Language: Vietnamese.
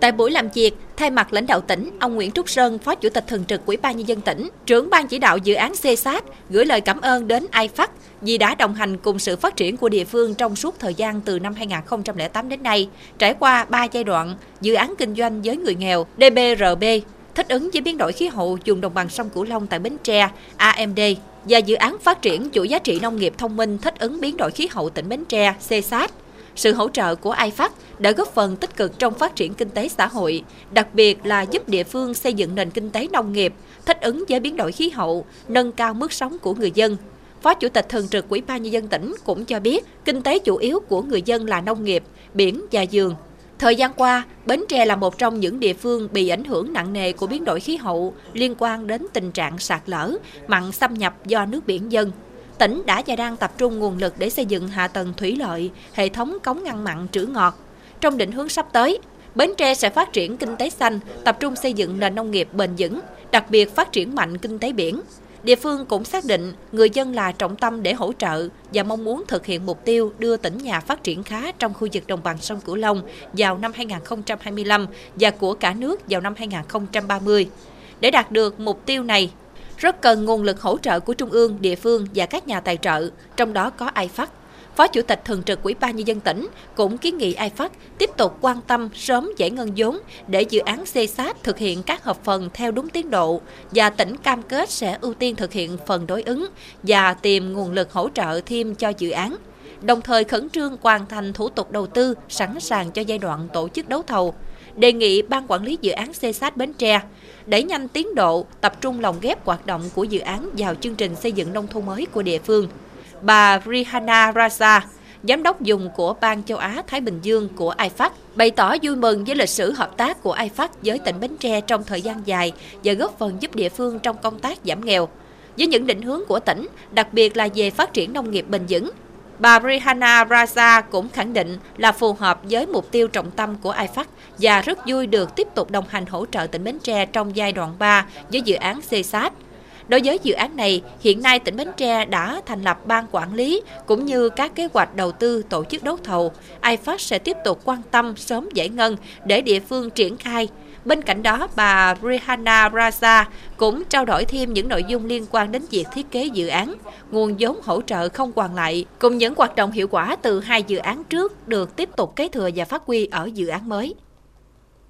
Tại buổi làm việc, thay mặt lãnh đạo tỉnh, ông Nguyễn Trúc Sơn, Phó Chủ tịch Thường trực Ủy ban Nhân dân tỉnh, trưởng ban chỉ đạo dự án CSAT, gửi lời cảm ơn đến IFAC vì đã đồng hành cùng sự phát triển của địa phương trong suốt thời gian từ năm 2008 đến nay, trải qua 3 giai đoạn dự án kinh doanh với người nghèo DBRB, thích ứng với biến đổi khí hậu vùng đồng bằng sông Cửu Long tại Bến Tre, AMD, và dự án phát triển chuỗi giá trị nông nghiệp thông minh thích ứng biến đổi khí hậu tỉnh Bến Tre, CSAT. Sự hỗ trợ của IFAC đã góp phần tích cực trong phát triển kinh tế xã hội, đặc biệt là giúp địa phương xây dựng nền kinh tế nông nghiệp, thích ứng với biến đổi khí hậu, nâng cao mức sống của người dân. Phó Chủ tịch Thường trực Ủy ban Nhân dân tỉnh cũng cho biết, kinh tế chủ yếu của người dân là nông nghiệp, biển và dường. Thời gian qua, Bến Tre là một trong những địa phương bị ảnh hưởng nặng nề của biến đổi khí hậu liên quan đến tình trạng sạt lở, mặn xâm nhập do nước biển dân tỉnh đã và đang tập trung nguồn lực để xây dựng hạ tầng thủy lợi, hệ thống cống ngăn mặn trữ ngọt. Trong định hướng sắp tới, Bến Tre sẽ phát triển kinh tế xanh, tập trung xây dựng nền nông nghiệp bền vững, đặc biệt phát triển mạnh kinh tế biển. Địa phương cũng xác định người dân là trọng tâm để hỗ trợ và mong muốn thực hiện mục tiêu đưa tỉnh nhà phát triển khá trong khu vực đồng bằng sông Cửu Long vào năm 2025 và của cả nước vào năm 2030. Để đạt được mục tiêu này, rất cần nguồn lực hỗ trợ của Trung ương, địa phương và các nhà tài trợ, trong đó có IFAC. Phó Chủ tịch Thường trực Ủy ban Nhân dân tỉnh cũng kiến nghị IFAC tiếp tục quan tâm sớm giải ngân vốn để dự án CSAT thực hiện các hợp phần theo đúng tiến độ và tỉnh cam kết sẽ ưu tiên thực hiện phần đối ứng và tìm nguồn lực hỗ trợ thêm cho dự án đồng thời khẩn trương hoàn thành thủ tục đầu tư sẵn sàng cho giai đoạn tổ chức đấu thầu đề nghị Ban Quản lý Dự án xây sát Bến Tre đẩy nhanh tiến độ, tập trung lồng ghép hoạt động của dự án vào chương trình xây dựng nông thôn mới của địa phương. Bà Rihanna Raza, giám đốc dùng của Ban châu Á Thái Bình Dương của IFAC, bày tỏ vui mừng với lịch sử hợp tác của IFAC với tỉnh Bến Tre trong thời gian dài và góp phần giúp địa phương trong công tác giảm nghèo. Với những định hướng của tỉnh, đặc biệt là về phát triển nông nghiệp bền vững, Bà Rihanna Raza cũng khẳng định là phù hợp với mục tiêu trọng tâm của IFAC và rất vui được tiếp tục đồng hành hỗ trợ tỉnh Bến Tre trong giai đoạn 3 với dự án CSAT. Đối với dự án này, hiện nay tỉnh Bến Tre đã thành lập ban quản lý cũng như các kế hoạch đầu tư tổ chức đấu thầu. IFAC sẽ tiếp tục quan tâm sớm giải ngân để địa phương triển khai Bên cạnh đó, bà Rihanna Raza cũng trao đổi thêm những nội dung liên quan đến việc thiết kế dự án, nguồn vốn hỗ trợ không hoàn lại, cùng những hoạt động hiệu quả từ hai dự án trước được tiếp tục kế thừa và phát huy ở dự án mới.